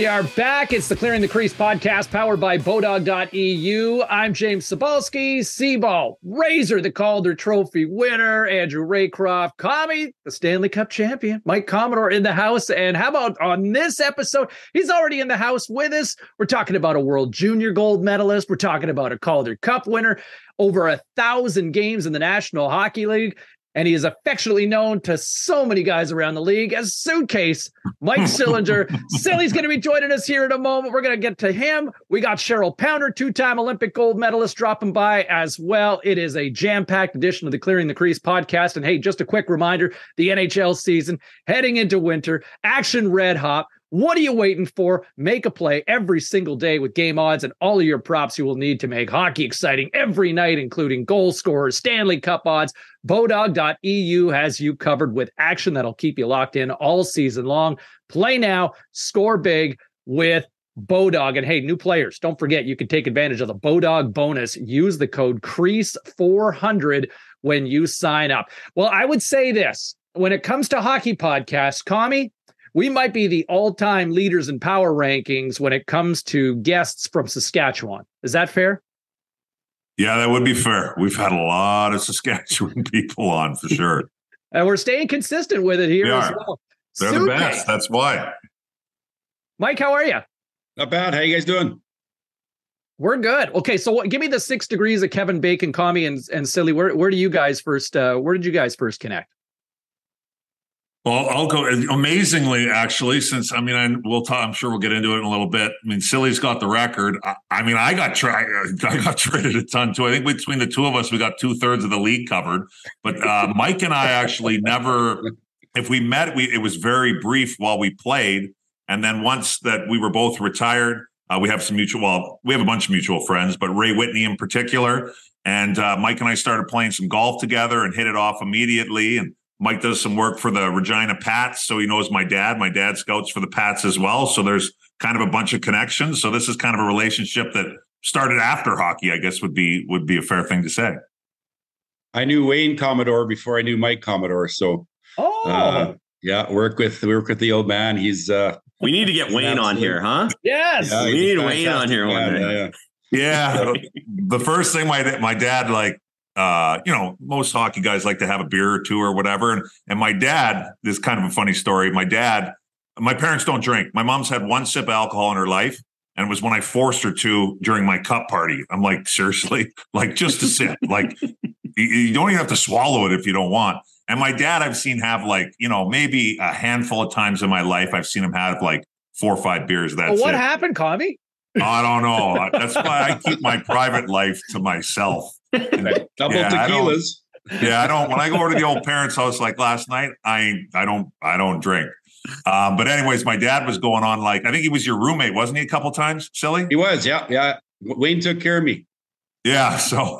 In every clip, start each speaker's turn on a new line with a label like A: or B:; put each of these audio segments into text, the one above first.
A: We are back. It's the Clearing the Crease podcast powered by Bodog.eu. I'm James Cybulski, Seaball, Razor, the Calder Trophy winner, Andrew Raycroft, Commie, the Stanley Cup champion, Mike Commodore in the house. And how about on this episode? He's already in the house with us. We're talking about a World Junior gold medalist. We're talking about a Calder Cup winner, over a thousand games in the National Hockey League and he is affectionately known to so many guys around the league as Suitcase Mike Sillinger. Silly's going to be joining us here in a moment. We're going to get to him. We got Cheryl Pounder, two time Olympic gold medalist, dropping by as well. It is a jam packed edition of the Clearing the Crease podcast. And hey, just a quick reminder the NHL season heading into winter, action red hot. What are you waiting for? Make a play every single day with game odds and all of your props you will need to make hockey exciting every night, including goal scorers, Stanley Cup odds. Bodog.eu has you covered with action that'll keep you locked in all season long. Play now, score big with Bodog. And hey, new players, don't forget you can take advantage of the Bodog bonus. Use the code CREASE400 when you sign up. Well, I would say this when it comes to hockey podcasts, Commie, we might be the all-time leaders in power rankings when it comes to guests from Saskatchewan. Is that fair?
B: Yeah, that would be fair. We've had a lot of Saskatchewan people on for sure.
A: and we're staying consistent with it here
B: we
A: as
B: are.
A: well.
B: They're the best. That's why.
A: Mike, how are you?
C: Not bad. How you guys doing?
A: We're good. Okay, so what, give me the six degrees of Kevin Bacon, Commie, and and Silly. Where where do you guys first? Uh, where did you guys first connect?
B: Well, I'll go amazingly, actually, since I mean, I, we'll talk, I'm sure we'll get into it in a little bit. I mean, Silly's got the record. I, I mean, I got tra- I got traded a ton too. I think between the two of us, we got two thirds of the league covered. But uh, Mike and I actually never, if we met, we it was very brief while we played, and then once that we were both retired, uh, we have some mutual. Well, we have a bunch of mutual friends, but Ray Whitney in particular, and uh, Mike and I started playing some golf together and hit it off immediately, and Mike does some work for the Regina Pats, so he knows my dad. My dad scouts for the Pats as well. So there's kind of a bunch of connections. So this is kind of a relationship that started after hockey, I guess would be would be a fair thing to say.
C: I knew Wayne Commodore before I knew Mike Commodore. So
A: oh
C: uh, yeah, work with work with the old man. He's uh
D: we need to get Wayne on here, huh?
A: Yes.
D: Yeah, we need Wayne on here one day.
B: Yeah, yeah. yeah. the first thing my my dad like uh, you know, most hockey guys like to have a beer or two or whatever. And and my dad, this is kind of a funny story. My dad, my parents don't drink. My mom's had one sip of alcohol in her life. And it was when I forced her to during my cup party. I'm like, seriously, like just a sip. like you don't even have to swallow it if you don't want. And my dad, I've seen have like, you know, maybe a handful of times in my life, I've seen him have like four or five beers. That's
A: well, what
B: it.
A: happened, Commie?
B: I don't know. That's why I keep my private life to myself.
C: Double yeah, tequilas.
B: I yeah, I don't. When I go over to the old parents' house like last night, I I don't I don't drink. Um, but anyways, my dad was going on like I think he was your roommate, wasn't he? A couple times, silly.
C: He was. Yeah, yeah. Wayne took care of me.
B: Yeah, so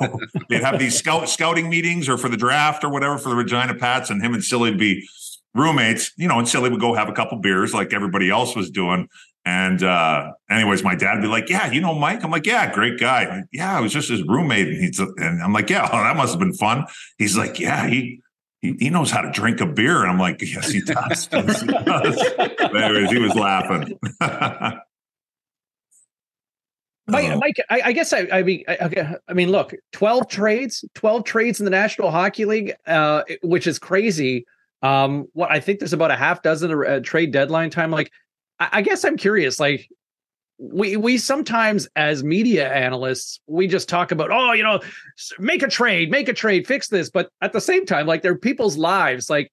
B: they'd have these scout scouting meetings or for the draft or whatever for the Regina Pats, and him and Silly would be roommates. You know, and Silly would go have a couple beers like everybody else was doing. And uh, anyways, my dad would be like, "Yeah, you know Mike." I'm like, "Yeah, great guy." Like, yeah, I was just his roommate, and he's and I'm like, "Yeah, oh, that must have been fun." He's like, "Yeah, he." He, he knows how to drink a beer. And I'm like, yes, he does. yes, he does. anyways, he was laughing.
A: Mike, Mike I, I, guess I, I mean, I, I, mean, look, twelve trades, twelve trades in the National Hockey League, uh, which is crazy. Um, what I think there's about a half dozen uh, trade deadline time. Like, I guess I'm curious. Like, we we sometimes as media analysts we just talk about oh you know make a trade make a trade fix this but at the same time like they're people's lives like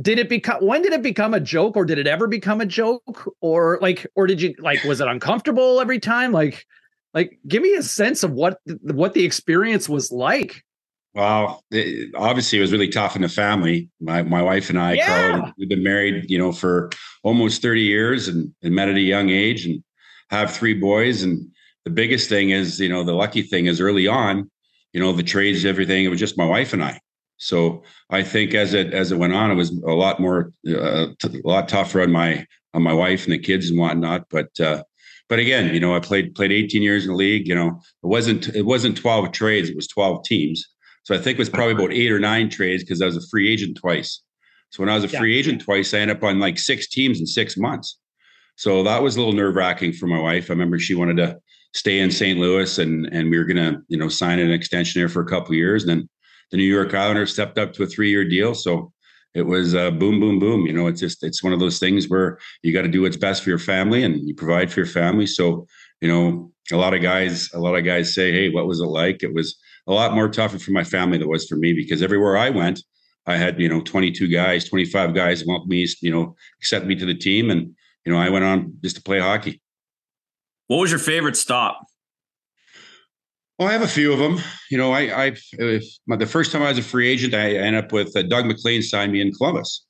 A: did it become when did it become a joke or did it ever become a joke or like or did you like was it uncomfortable every time like like give me a sense of what what the experience was like
C: well, it, obviously, it was really tough in the family. My my wife and I, yeah. Carl, we've been married, you know, for almost thirty years, and, and met at a young age, and have three boys. And the biggest thing is, you know, the lucky thing is early on, you know, the trades, everything. It was just my wife and I. So I think as it as it went on, it was a lot more, uh, t- a lot tougher on my on my wife and the kids and whatnot. But uh, but again, you know, I played played 18 years in the league. You know, it wasn't it wasn't 12 trades; it was 12 teams. So I think it was probably about eight or nine trades because I was a free agent twice. So when I was a free agent twice, I ended up on like six teams in six months. So that was a little nerve wracking for my wife. I remember she wanted to stay in St. Louis and and we were gonna you know sign an extension there for a couple years. And then the New York Islanders stepped up to a three year deal. So it was uh, boom, boom, boom. You know, it's just it's one of those things where you got to do what's best for your family and you provide for your family. So you know, a lot of guys, a lot of guys say, "Hey, what was it like?" It was a lot more tougher for my family than it was for me because everywhere I went, I had you know 22 guys, 25 guys want me, you know, accept me to the team, and you know, I went on just to play hockey.
D: What was your favorite stop?
C: Well, I have a few of them. You know, I, I my, the first time I was a free agent, I ended up with uh, Doug McLean signed me in Columbus,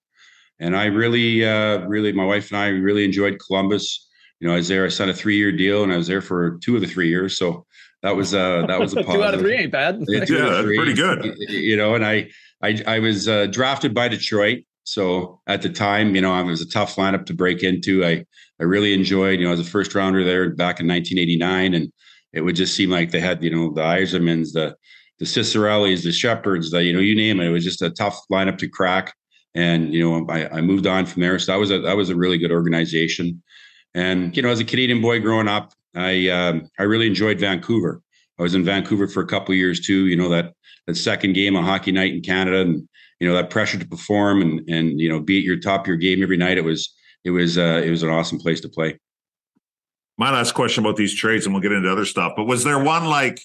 C: and I really, uh, really, my wife and I really enjoyed Columbus. You know, I was there. I signed a three year deal, and I was there for two of the three years. So that was uh, that was a
A: two out of three ain't bad.
B: Yeah, yeah pretty good.
C: You know, and I I, I was uh, drafted by Detroit. So at the time, you know, it was a tough lineup to break into. I I really enjoyed. You know, as a first rounder there back in 1989, and it would just seem like they had, you know, the Yzermans, the the Ciccarellis, the Sheppards, the you know, you name it. It was just a tough lineup to crack. And you know, I, I moved on from there. So that was a that was a really good organization. And you know, as a Canadian boy growing up, I um, I really enjoyed Vancouver. I was in Vancouver for a couple years too. You know that that second game of hockey night in Canada, and you know that pressure to perform and and you know be at your top of your game every night. It was it was uh, it was an awesome place to play
B: my last question about these trades, and we'll get into other stuff. But was there one like,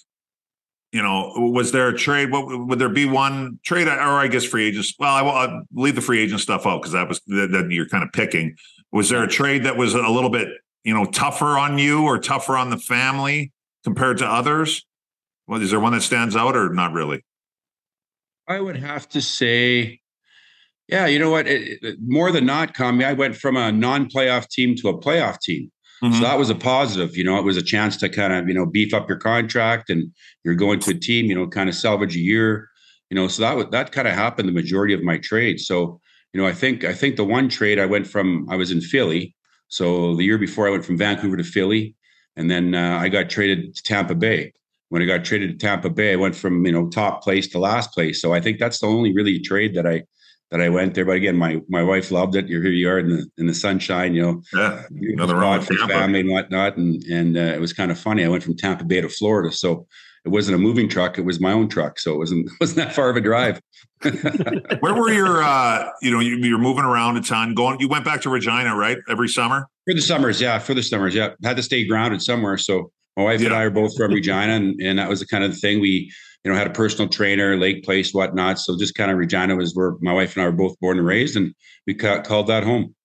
B: you know, was there a trade? What would there be one trade, or I guess free agents? Well, I will I'll leave the free agent stuff out because that was that you're kind of picking. Was there a trade that was a little bit, you know, tougher on you or tougher on the family compared to others? Well, is there one that stands out or not really?
C: I would have to say, yeah, you know what? It, it, more than not, Commie, I went from a non-playoff team to a playoff team. Mm-hmm. So that was a positive. You know, it was a chance to kind of, you know, beef up your contract and you're going to a team, you know, kind of salvage a year. You know, so that was that kind of happened the majority of my trades. So, you know, I think I think the one trade I went from I was in Philly. So the year before I went from Vancouver to Philly. And then uh, I got traded to Tampa Bay. When I got traded to Tampa Bay, I went from, you know, top place to last place. So I think that's the only really trade that I that I went there. But again, my my wife loved it. You're here, you are in the in the sunshine, you know,
B: yeah, another wrong
C: for family and whatnot, and and uh, it was kind of funny. I went from Tampa Bay to Florida, so it wasn't a moving truck; it was my own truck, so it wasn't wasn't that far of a drive.
B: Where were your, uh, you know, you, you're moving around a ton. Going, you went back to Regina, right? Every summer
C: for the summers, yeah, for the summers, yeah. Had to stay grounded somewhere, so my wife yeah. and I are both from Regina, and, and that was the kind of the thing we you know, had a personal trainer, Lake Place, whatnot. So just kind of Regina was where my wife and I were both born and raised, and we ca- called that home.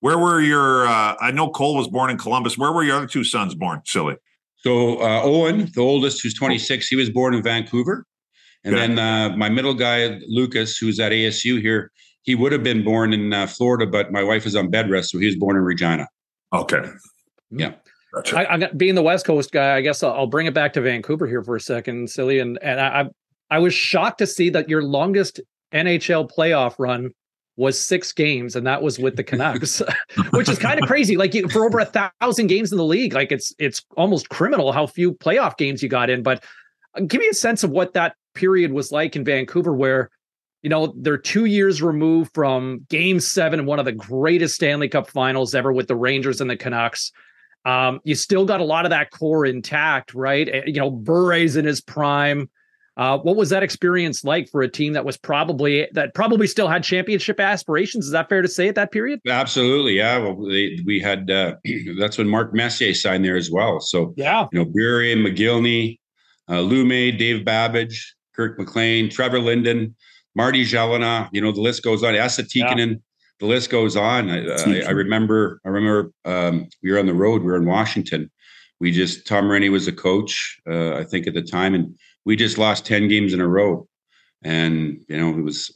B: Where were your? Uh, I know Cole was born in Columbus. Where were your other two sons born? Silly.
C: So uh, Owen, the oldest, who's 26, he was born in Vancouver, and yeah. then uh, my middle guy Lucas, who's at ASU here, he would have been born in uh, Florida, but my wife is on bed rest, so he was born in Regina.
B: Okay.
C: Yeah.
A: Gotcha. I, I, being the West Coast guy, I guess I'll, I'll, bring it back to Vancouver here for a second, silly. And and I I was shocked to see that your longest NHL playoff run was six games, and that was with the Canucks, which is kind of crazy. Like for over a thousand games in the league, like it's it's almost criminal how few playoff games you got in. But uh, give me a sense of what that period was like in Vancouver, where you know they're two years removed from Game Seven and one of the greatest Stanley Cup Finals ever with the Rangers and the Canucks. Um, you still got a lot of that core intact, right? Eh, you know, Bure's in his prime. Uh, what was that experience like for a team that was probably that probably still had championship aspirations? Is that fair to say at that period?
C: Absolutely, yeah. Well, they, we had uh, that's when Mark Messier signed there as well. So
A: yeah,
C: you know, Bure, Mogilny, uh, Lumme, Dave Babych, Kirk McLean, Trevor Linden, Marty Gelinas. You know, the list goes on. Esa Tikkanen. Yeah the list goes on. I, I, I remember, I remember um, we were on the road. We were in Washington. We just Tom Renney was a coach, uh, I think at the time, and we just lost ten games in a row. And you know, it was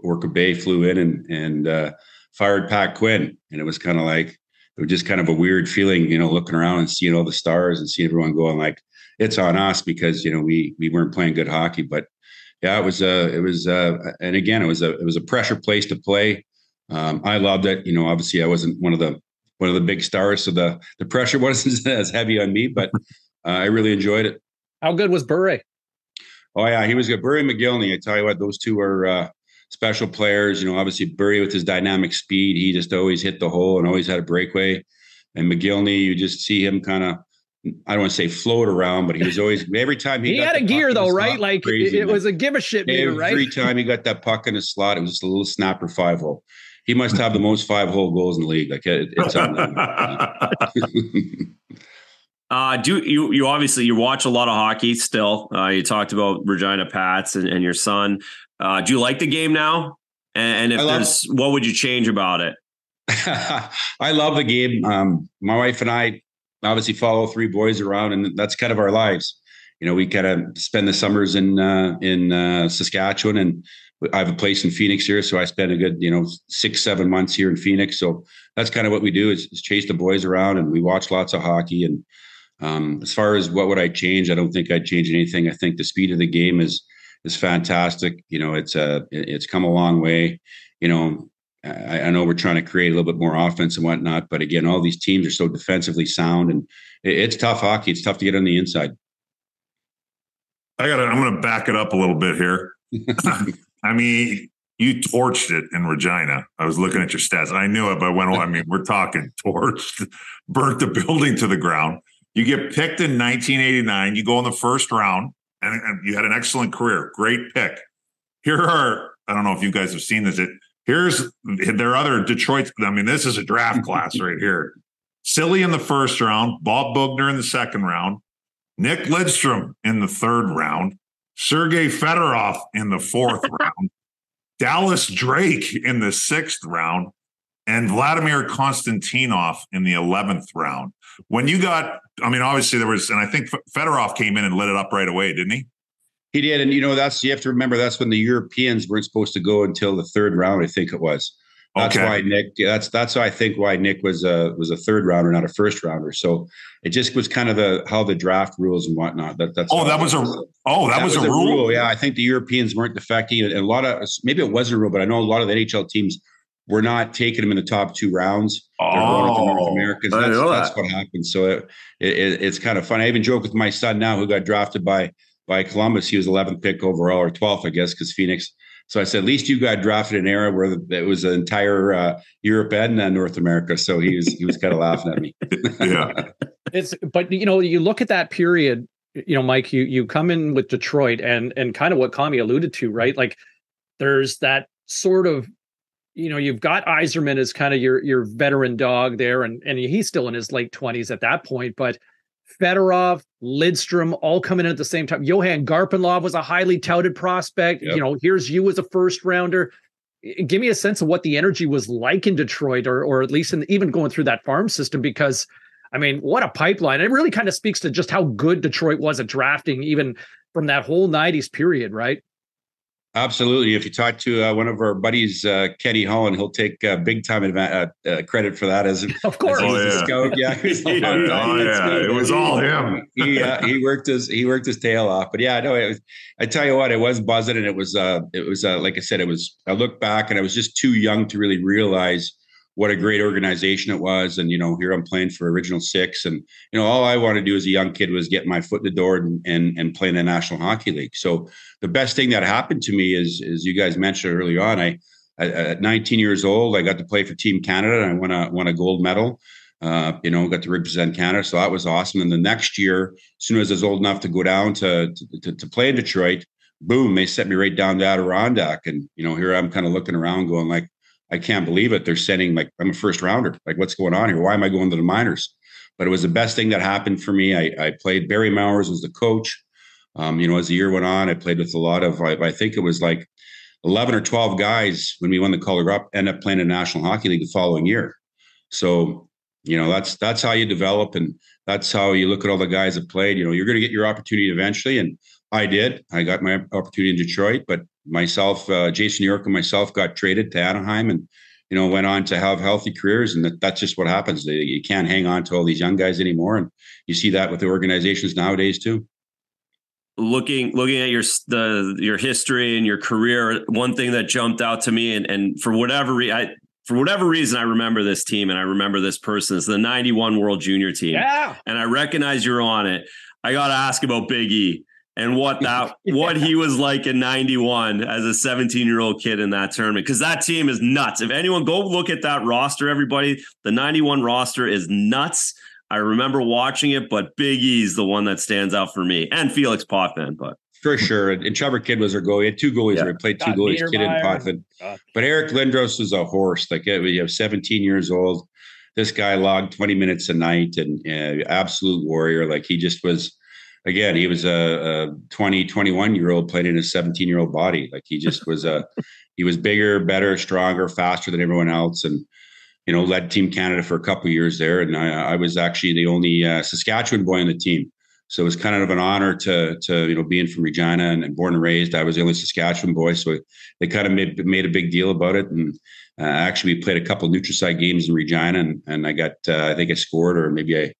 C: Orca Bay flew in and and uh, fired Pat Quinn, and it was kind of like it was just kind of a weird feeling, you know, looking around and seeing all the stars and seeing everyone going like it's on us because you know we we weren't playing good hockey, but yeah, it was uh it was uh and again it was a it was a pressure place to play. Um, I loved it. You know, obviously I wasn't one of the one of the big stars, so the the pressure wasn't as heavy on me, but uh, I really enjoyed it.
A: How good was Bure?
C: Oh yeah, he was good. Bure Mogilny. I tell you what, those two are uh, special players. You know, obviously Bure with his dynamic speed, he just always hit the hole and always had a breakaway. and Mogilny, you just see him kind of I don't want to say float around, but he was always every time he,
A: he had a gear though, right? Like crazy, it, was a give a shit meter,
C: every
A: right?
C: Every time he got that puck in his slot, it was just a little snapper five hole. He must have the most five hole goals in the league. Like it, it's on
D: Uh, do you you obviously you watch a lot of hockey still? Uh, you talked about Regina Pats and, and your son. Uh, do you like the game now? And, and if there's, what would you change about it?
C: I love the game. Um, my wife and I obviously follow three boys around, and that's kind of our lives. You know, we kind of spend the summers in uh, in uh, Saskatchewan, and I have a place in Phoenix here, so I spend a good you know six seven months here in Phoenix. So that's kind of what we do is, is chase the boys around, and we watch lots of hockey. And um, as far as what would I change, I don't think I'd change anything. I think the speed of the game is is fantastic. You know, it's a uh, it's come a long way. You know, I, I, know we're trying to create a little bit more offense and whatnot, but again, all these teams are so defensively sound, and it, it's tough hockey. It's tough to get on the inside.
B: I got. I'm going to back it up a little bit here. I mean, you torched it in Regina. I was looking at your stats. I knew it, but when I mean, we're talking torched, burnt the building to the ground. You get picked in 1989. You go in the first round, and, and you had an excellent career. Great pick. Here are I don't know if you guys have seen this. It Here's their other Detroit. I mean, this is a draft class right here. Silly in the first round, Bob Boughner in the second round, Nick Lidstrom in the third round, Sergey Fedorov in the fourth round, Dallas Drake in the sixth round, and Vladimir Konstantinov in the 11th round. When you got, I mean, obviously there was, and I think Fedorov came in and lit it up right away, didn't he?
C: He did, and you know that's you have to remember that's when the Europeans weren't supposed to go until the third round. I think it was. That's okay. why Nick. That's that's why I think why Nick was a was a third rounder, not a first rounder. So it just was kind of the how the draft rules and whatnot. That that's
B: oh that was a oh that, that was, was, a, rule? rule.
C: Yeah, I think the Europeans weren't defecting, and a lot of maybe it wasn't a rule, but I know a lot of the NHL teams were not taking them in the top two rounds.
B: Oh, They're going to North
C: Americans. That's, that's what happens. So it, it, it's kind of fun. I even joke with my son now, who got drafted by by Columbus. He was 11th pick overall or 12th, I guess, because Phoenix. So I said, at least you got drafted in an era where it was an entire uh, Europe and uh, North America. So he was he was kind of laughing at me.
B: yeah,
A: it's but you know you look at that period. You know, Mike, you you come in with Detroit and and kind of what Commie alluded to, right? Like there's that sort of you know you've got Yzerman as kind of your your veteran dog there, and and he's still in his late twenties at that point, but Fedorov, Lidstrom, all coming in at the same time. Johan Garpenlov was a highly touted prospect. Yep. You know, here's you as a first rounder. Give me a sense of what the energy was like in Detroit, or or at least in even going through that farm system, because I mean, what a pipeline! It really kind of speaks to just how good Detroit was at drafting, even from that whole '90s period, right?
C: Absolutely. If you talk to uh, one of our buddies, uh, Kenny Holland, he'll take uh, big time uh, uh, credit for that. As
A: of course,
C: as
B: oh, yeah.
C: scout. yeah,
B: yeah. oh, yeah. it was all him.
C: he uh, he worked his he worked his tail off. But yeah, no, was, I tell you what, it was buzzing, and it was it was like I said, it was. I look back, and I was just too young to really realize what a great organization it was. And, you know, here I'm playing for Original Six. And, you know, all I want to do as a young kid was get my foot in the door and, and, and play in the National Hockey League. So the best thing that happened to me is, as you guys mentioned early on, I, at 19 years old, I got to play for Team Canada and I won a, won a gold medal. Uh, you know, got to represent Canada. So that was awesome. And the next year, as soon as I was old enough to go down to, to, to play in Detroit, boom, they set me right down to Adirondack. And, you know, here I'm kind of looking around going like, I can't believe it. They're sending like I'm a first rounder. Like, what's going on here? Why am I going to the minors? But it was the best thing that happened for me. I, I played. Barry Melrose was the coach. Um, you know, as the year went on, I played with a lot of. I, I, think it was like eleven or twelve guys when we won the Calder Cup. End up playing in the National Hockey League the following year. So you know that's that's how you develop, and that's how you look at all the guys that played. You know, you're going to get your opportunity eventually, and I did. I got my opportunity in Detroit, but myself, uh, Jason York, and myself got traded to Anaheim, and you know went on to have healthy careers. And that, that's just what happens. You can't hang on to all these young guys anymore, and you see that with the organizations nowadays too.
D: Looking looking at your the your history and your career, one thing that jumped out to me, and and for whatever reason, I for whatever reason, I remember this team and I remember this person. It's the 91 World Junior team.
A: Yeah.
D: And I recognize you're on it. I got to ask about Big E and what that yeah. what he was like in 91 as a 17 year old kid in that tournament. Because that team is nuts. If anyone go look at that roster everybody. The 91 roster is nuts. I remember watching it but big e's the one that stands out for me and felix potvin but
C: for sure. And, Trevor Kidd was our goalie. He had two goalies yeah. he played two goalies Kidd and potvin. But eric lindros was a horse. Like you have 17 years old. This guy logged 20 minutes a night and uh, absolute warrior. Like he just was again, he was a, a 20, 21 year old playing in a 17 year old body. Like he just was a, he was bigger, better, stronger, faster than everyone else. And, you know, led Team Canada for a couple years there. And I, I was actually the only uh, Saskatchewan boy on the team. So it was kind of an honor to, to you know, being from Regina and, and born and raised. I was the only Saskatchewan boy. So they kind of made, made a big deal about it. And uh, actually, we played a couple Nutrisite games in Regina, and, and I got, uh, I think I scored, or maybe I,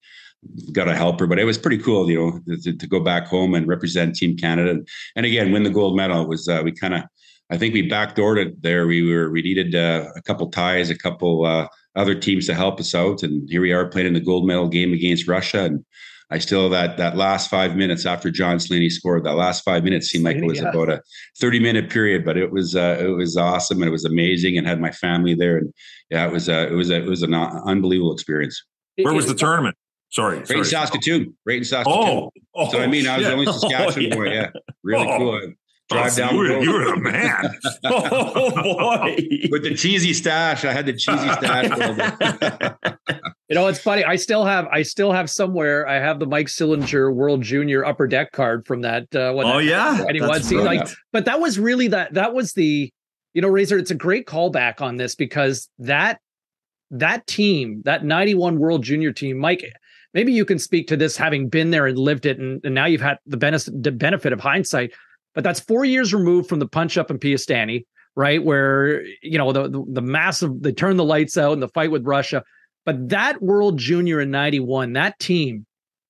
C: got a helper, but it was pretty cool, you know, to, to, go back home and represent Team Canada. And, and again, win the gold medal it was, uh, we kind of, I think we backdoored it there. We were, we needed uh, a couple ties, a couple uh, other teams to help us out. And here we are playing in the gold medal game against Russia. And I still, that, that last five minutes after John Slaney scored, that last five minutes seemed like it was yeah. about a 30 minute period, but it was, uh, it was awesome. And it was amazing and had my family there. And yeah, it was, uh, it was, a, it was an unbelievable experience.
B: Where was the tournament? Sorry.
C: Right sorry. in Saskatoon. Right in Saskatoon. Oh, oh so I mean, I was the only Saskatchewan oh, boy. Yeah. Really oh. cool. Drive oh, down
B: you were, you were the man.
C: oh boy. With the cheesy stash. I had the cheesy stash.
A: you know, it's funny. I still have I still have somewhere I have the Mike Sillinger World Junior upper deck card from that uh
D: what Oh yeah.
A: Anyone see like but that was really that that was the you know, Razor, it's a great callback on this because that that team, that 91 World Junior team, Mike, maybe you can speak to this having been there and lived it and, and now you've had the benefit of hindsight. But that's four years removed from the punch up in Piestany, right where you know the, the, the massive they turn the lights out and the fight with russia. But that world junior in 91 that team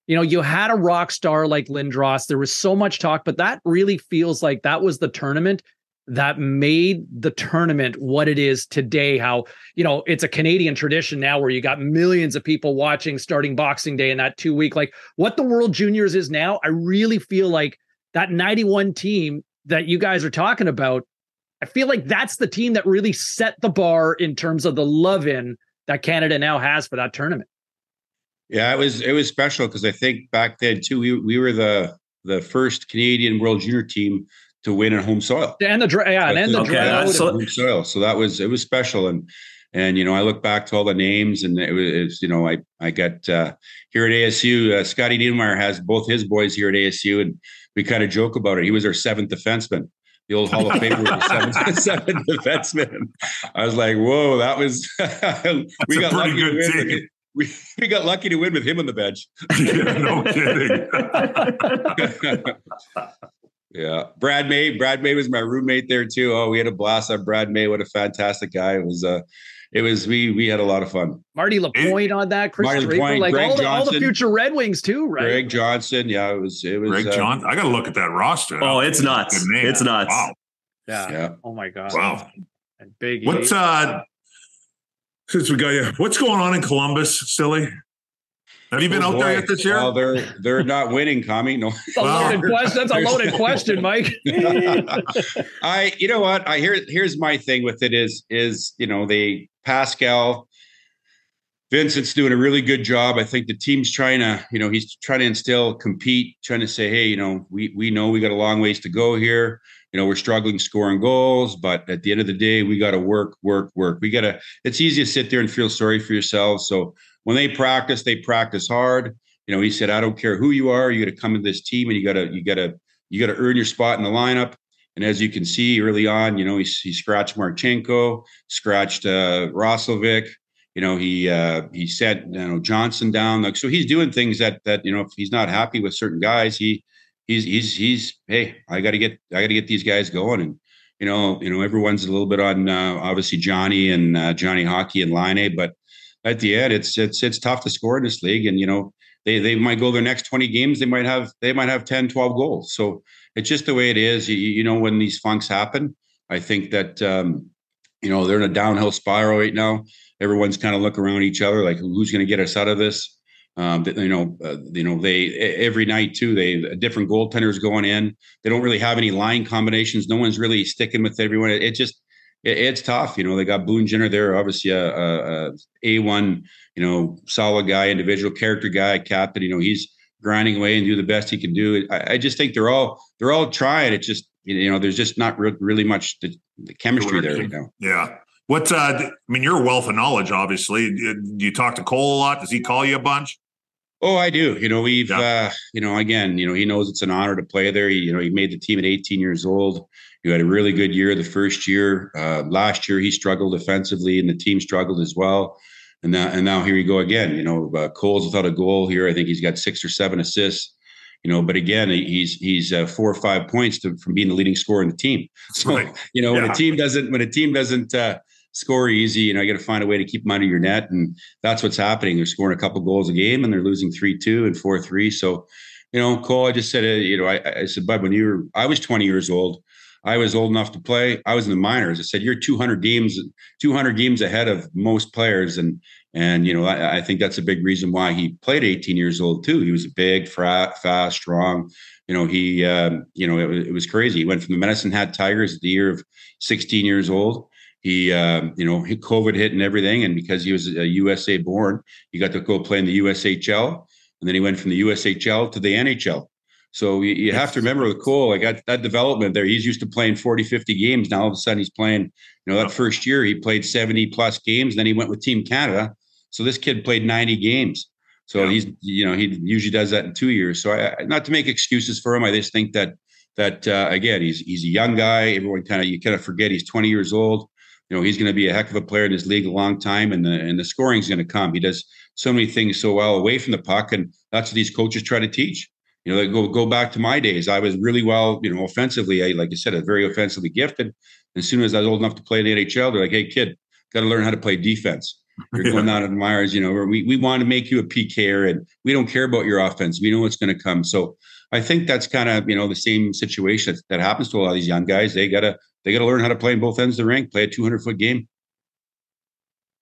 A: you know you had a rock star like lindros. There was so much talk but that really feels like that was the tournament that made the tournament what it is today how you know it's a canadian tradition now where you got millions of people watching starting boxing day in that two week like what the world juniors is now i really feel like that 91 team that you guys are talking about i feel like that's the team that really set the bar in terms of the love in that canada now has for that tournament.
C: Yeah it was it was special because i think back then too we, we were the the first canadian world junior team to win in home soil.
A: And the yeah, and, and the okay,
C: so, home soil. So that was it was special. And and you know, I look back to all the names, and it was, it was you know, I I got uh, here at ASU. Uh, Scotty Niedermayer has both his boys here at ASU, and we kind of joke about it. He was our seventh defenseman. The old Hall of Famer, seventh, seventh defenseman. I was like, "Whoa, that was." we got lucky to win. With, we, we got lucky to win with him on the bench.
B: yeah, no
C: kidding. Yeah, Brad May. Brad May was my roommate there too. Oh, we had a blast on Brad May. What a fantastic guy! It was. Uh, it was we we had a lot of fun.
A: Marty Lapointe on that, Kris Marty Draper, like all the, all the, future Red Wings too, right?
C: Greg Johnson, yeah, it was it was.
B: Greg uh, Johnson, I got to look at that roster.
D: Oh, it's nuts! It's nuts!
A: Wow. Yeah. yeah. Oh my god.
B: Wow.
A: And big.
B: What's uh? Since we got you, what's going on in Columbus, silly? Have you been oh, out boy. there yet this year?
C: Well, they're they're not winning, Tommy. No,
A: that's a loaded question. That's a loaded question, Mike.
C: I, you know what? I hear. Here's my thing with it is is you know they Pascal. Vincent's doing a really good job. I think the team's trying to, you know, he's trying to instill, compete, trying to say, hey, you know, we we know we got a long ways to go here. You know, we're struggling scoring goals, but at the end of the day, we got to work, work, work. We got to. It's easy to sit there and feel sorry for yourselves. So when they practice, they practice hard. You know, he said, I don't care who you are, you got to come into this team and you got to, you got to, you got to earn your spot in the lineup. And as you can see early on, you know, he, he scratched Marchenko, scratched uh, Roslovic. You know, he uh, he set you know Johnson down. Like so, he's doing things that that you know if he's not happy with certain guys, he he's he's he's hey, I got to get I got to get these guys going. And you know, you know, everyone's a little bit on uh, obviously Johnny and uh, Johnny Hockey and Laine, but at the end, it's it's it's tough to score in this league. And you know, they they might go their next 20 games, they might have they might have 10, 12 goals. So it's just the way it is. You, you know, when these funks happen, I think that um, you know they're in a downhill spiral right now. Everyone's kind of looking around each other like, who's going to get us out of this? Um, you know, uh, you know, they every night too. They different goaltenders going in. They don't really have any line combinations. No one's really sticking with everyone. It, it just it, it's tough. You know, they got Boone Jenner there, obviously a, a, a one, you know, solid guy, individual character guy, captain. You know, he's grinding away and do the best he can do. I, I just think they're all they're all trying. It's just you know, there's just not re- really much the, the chemistry there right now.
B: Yeah. What uh, I mean, you're a wealth of knowledge. Obviously, do you talk to Cole a lot? Does he call you a bunch?
C: Oh, I do. You know, we've, yeah. uh, you know, again, you know, he knows it's an honor to play there. He, you know, he made the team at 18 years old. He had a really good year the first year. Uh, last year, he struggled offensively, and the team struggled as well. And now, and now here we go again. You know, uh, Cole's without a goal here. I think he's got six or seven assists. You know, but again, he's he's uh, four or five points to, from being the leading scorer in the team. So right. you know, yeah. when a team doesn't when a team doesn't uh, score easy. You know, you got to find a way to keep them under your net, and that's what's happening. They're scoring a couple goals a game, and they're losing three two and four three. So, you know, Cole, I just said, uh, you know, I, I said, Bud, when you were, I was twenty years old. I was old enough to play. I was in the minors. I said, "You're 200 games, 200 games ahead of most players," and and you know, I, I think that's a big reason why he played 18 years old too. He was a big, fat, fast, strong. You know, he, um, you know, it, it was crazy. He went from the Medicine Hat Tigers at the year of 16 years old he, uh, you know, COVID hit and everything, and because he was a USA born, he got to go play in the USHL, and then he went from the USHL to the NHL. So you, you have to remember with Cole, like got that development there. He's used to playing 40, 50 games. Now all of a sudden he's playing, you know, that first year he played 70 plus games. Then he went with Team Canada. So this kid played 90 games. So yeah. he's, you know, he usually does that in two years. So I, not to make excuses for him, I just think that that uh, again, he's he's a young guy. Everyone kind of you kind of forget he's 20 years old you know he's going to be a heck of a player in this league a long time, and the and the scoring is going to come. He does so many things so well away from the puck, and that's what these coaches try to teach. You know, like go go back to my days. I was really well, you know, offensively. I, like I said, a very offensively gifted. As soon as I was old enough to play in the NHL, they're like, "Hey, kid, got to learn how to play defense." You're going down at Myers, you know, we we want to make you a PKer, and we don't care about your offense. We know what's going to come. So I think that's kind of you know the same situation that happens to a lot of these young guys. They gotta they got to learn how to play in both ends of the rink, play a 200 foot game.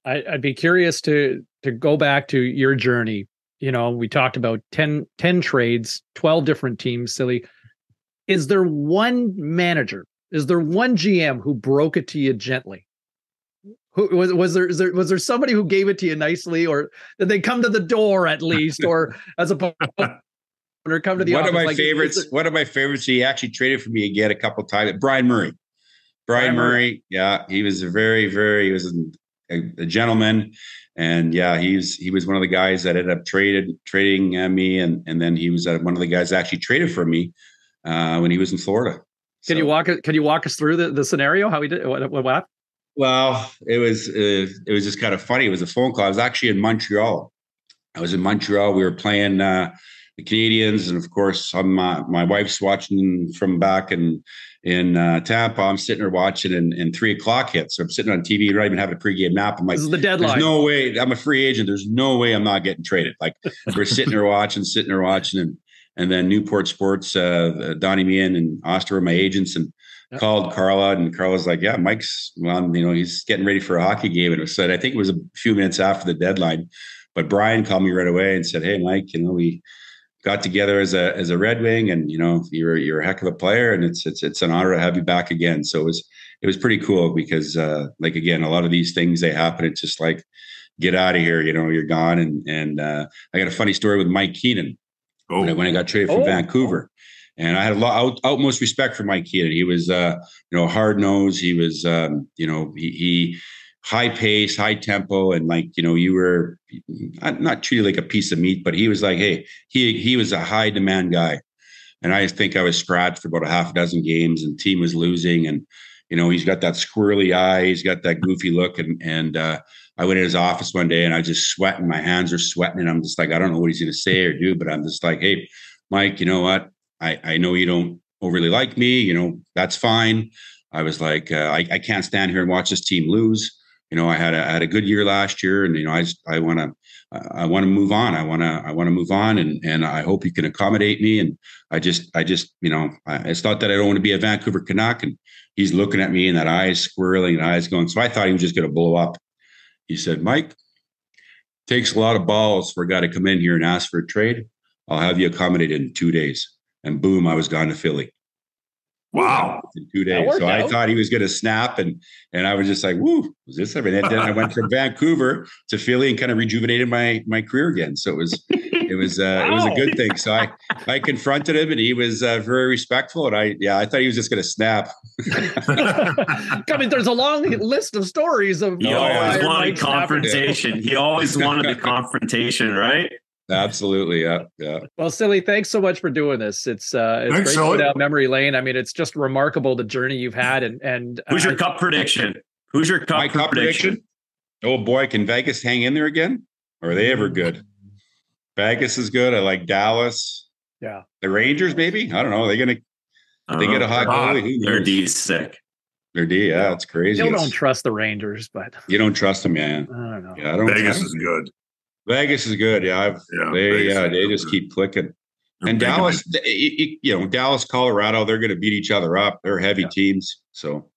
A: I, would be curious to to go back to your journey. You know, we talked about 10, 10 trades, 12 different teams, silly. Is there one manager? Is there one GM who broke it to you gently? Who was was there, there was there somebody who gave it to you nicely, or did they come to the door at least, or as a or come to the
C: one
A: office,
C: of my
A: like,
C: favorites. One of my favorites. He actually traded for me again a couple times. Brian Murray. Brian Murray, yeah, he was a very, very, he was a, a, gentleman, and yeah, he's he was one of the guys that ended up traded trading uh, me, and and then he was uh, one of the guys that actually traded for me uh, when he was in Florida.
A: Can so, you walk? Can you walk us through the, the scenario? How he did? What? What? what?
C: Well, it was uh, it was just kind of funny. It was a phone call. I was actually in Montreal. I was in Montreal. We were playing uh, the Canadiens, and of course, I'm, my my wife's watching from back and in uh, Tampa. I'm sitting there watching, and, and three o'clock hits. So I'm sitting on TV, not even having a pregame nap. I'm like,
A: this is the deadline.
C: There's no way. I'm a free agent. There's no way I'm not getting traded. Like we're sitting there watching, sitting there watching, and and then Newport Sports, uh, Donnie Meehan and Oster were my agents, and yep. called Carla, and Carla's like, yeah, Mike's on. You know, he's getting ready for a hockey game, and it was said. I think it was a few minutes after the deadline, but Brian called me right away and said, hey, Mike, you know, we got together as a as a Red Wing, and you know you're you're a heck of a player, and it's it's it's an honor to have you back again. So it was it was pretty cool because uh, like again, a lot of these things they happen. It's just like get out of here, you know, you're gone. And and uh, I got a funny story with Mike Keenan oh. when, I, when I got traded from oh. Vancouver. And I had a lot out, utmost respect for Mike Keenan. He was, uh, you know, hard nose. He was, um, you know, he, he high pace, high tempo, and like you know, you were not treated like a piece of meat, but he was like, hey, he he was a high demand guy, and I think I was scratched for about a half a dozen games, and team was losing, and you know, he's got that squirrely eye, he's got that goofy look, and and uh, I went in his office one day, and I was just sweating, my hands are sweating, and I'm just like, I don't know what he's to say or do, but I'm just like, hey, Mike, you know what? I I know you don't overly like me, you know, that's fine. I was like, uh, I, I can't stand here and watch this team lose you know, I had a, I had a good year last year, and you know, I I want to I want to move on. I want to I want to move on, and and I hope you can accommodate me. And I just I just you know, I, it's not that I don't want to be a Vancouver Canuck, and he's looking at me and that eyes squirreling and eyes going. So I thought he was just going to blow up. He said, Mike, takes a lot of balls for a guy to come in here and ask for a trade. I'll have you accommodated in two days. And boom, I was gone to Philly.
B: Wow.
C: In two days. So out. I thought he was going to snap. And and I was just like, woo, was this? I mean, then I went from Vancouver to Philly and kind of rejuvenated my my career again. So it was it was uh, wow. it was a good thing. So I I confronted him and he was uh, very respectful. And I yeah, I thought he was just going to snap.
A: I mean, there's a long list of stories of.
D: He always wanted confrontation. He always wanted the confrontation, right?
C: Absolutely. Yeah. Yeah.
A: Well, Silly, thanks so much for doing this. It's uh it's thanks, great to down memory lane. I mean, it's just remarkable the journey you've had and and
D: who's your cup prediction? Who's your cup, cup prediction? prediction?
C: Oh boy, can Vegas hang in there again? Or are they ever good? Vegas is good. I like Dallas.
A: Yeah.
C: The Rangers, maybe? I don't know. Are they gonna they get a hot goalie?
D: Their D's sick.
C: Their D, yeah, it's crazy.
A: You don't trust the Rangers, but
C: you don't trust them, yeah.
A: I don't know.
C: Yeah, I don't.
B: Vegas is good.
C: Vegas is good. Yeah, I've, yeah they yeah they just keep clicking. They're and Dallas, you know, Dallas, Colorado, they're going to beat each other up. They're heavy yeah. teams. So,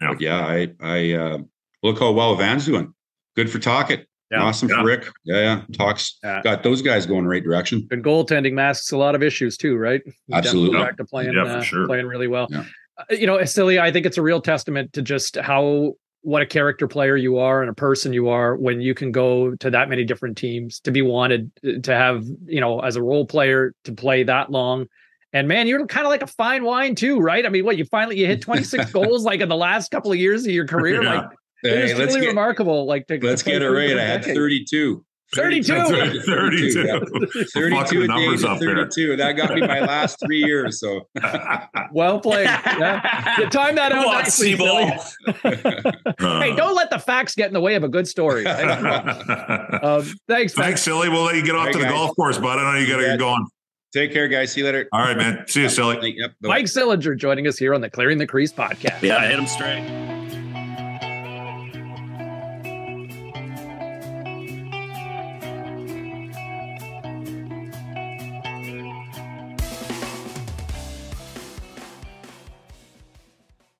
C: yeah, yeah I, I uh, look how well Van's doing. Good for Tocchet. Yeah. Awesome yeah. for Rick. Yeah, yeah. Talks yeah. got those guys going the right direction.
A: And goaltending masks a lot of issues too, right?
C: Absolutely.
A: Back to playing, yeah, uh, sure. playing really well. Uh, you know, silly. I think it's a real testament to just how what a character player you are and a person you are when you can go to that many different teams to be wanted uh, to have you know as a role player to play that long. And man you're kind of like a fine wine too right? I mean what you finally you hit 26 goals like in the last couple of years of your career? Yeah. like hey, it's really get, remarkable like
C: to, let's to get it right. i had 32
A: 32.
B: 32. 32. Yeah.
C: 32 numbers up 32. There. That got me my last three years. So
A: well played. Yeah. You timed that out nicely. hey, don't let the facts get in the way of a good story. um, thanks.
B: Thanks, Silly. We'll let you get off right, to the guys. golf course, bud. I know you got to get going.
C: Take care, guys. See you later.
B: All right, man. See you, Silly.
A: Yep, Mike Sillinger joining us here on the Clearing the Crease podcast.
D: Yeah, I hit him straight.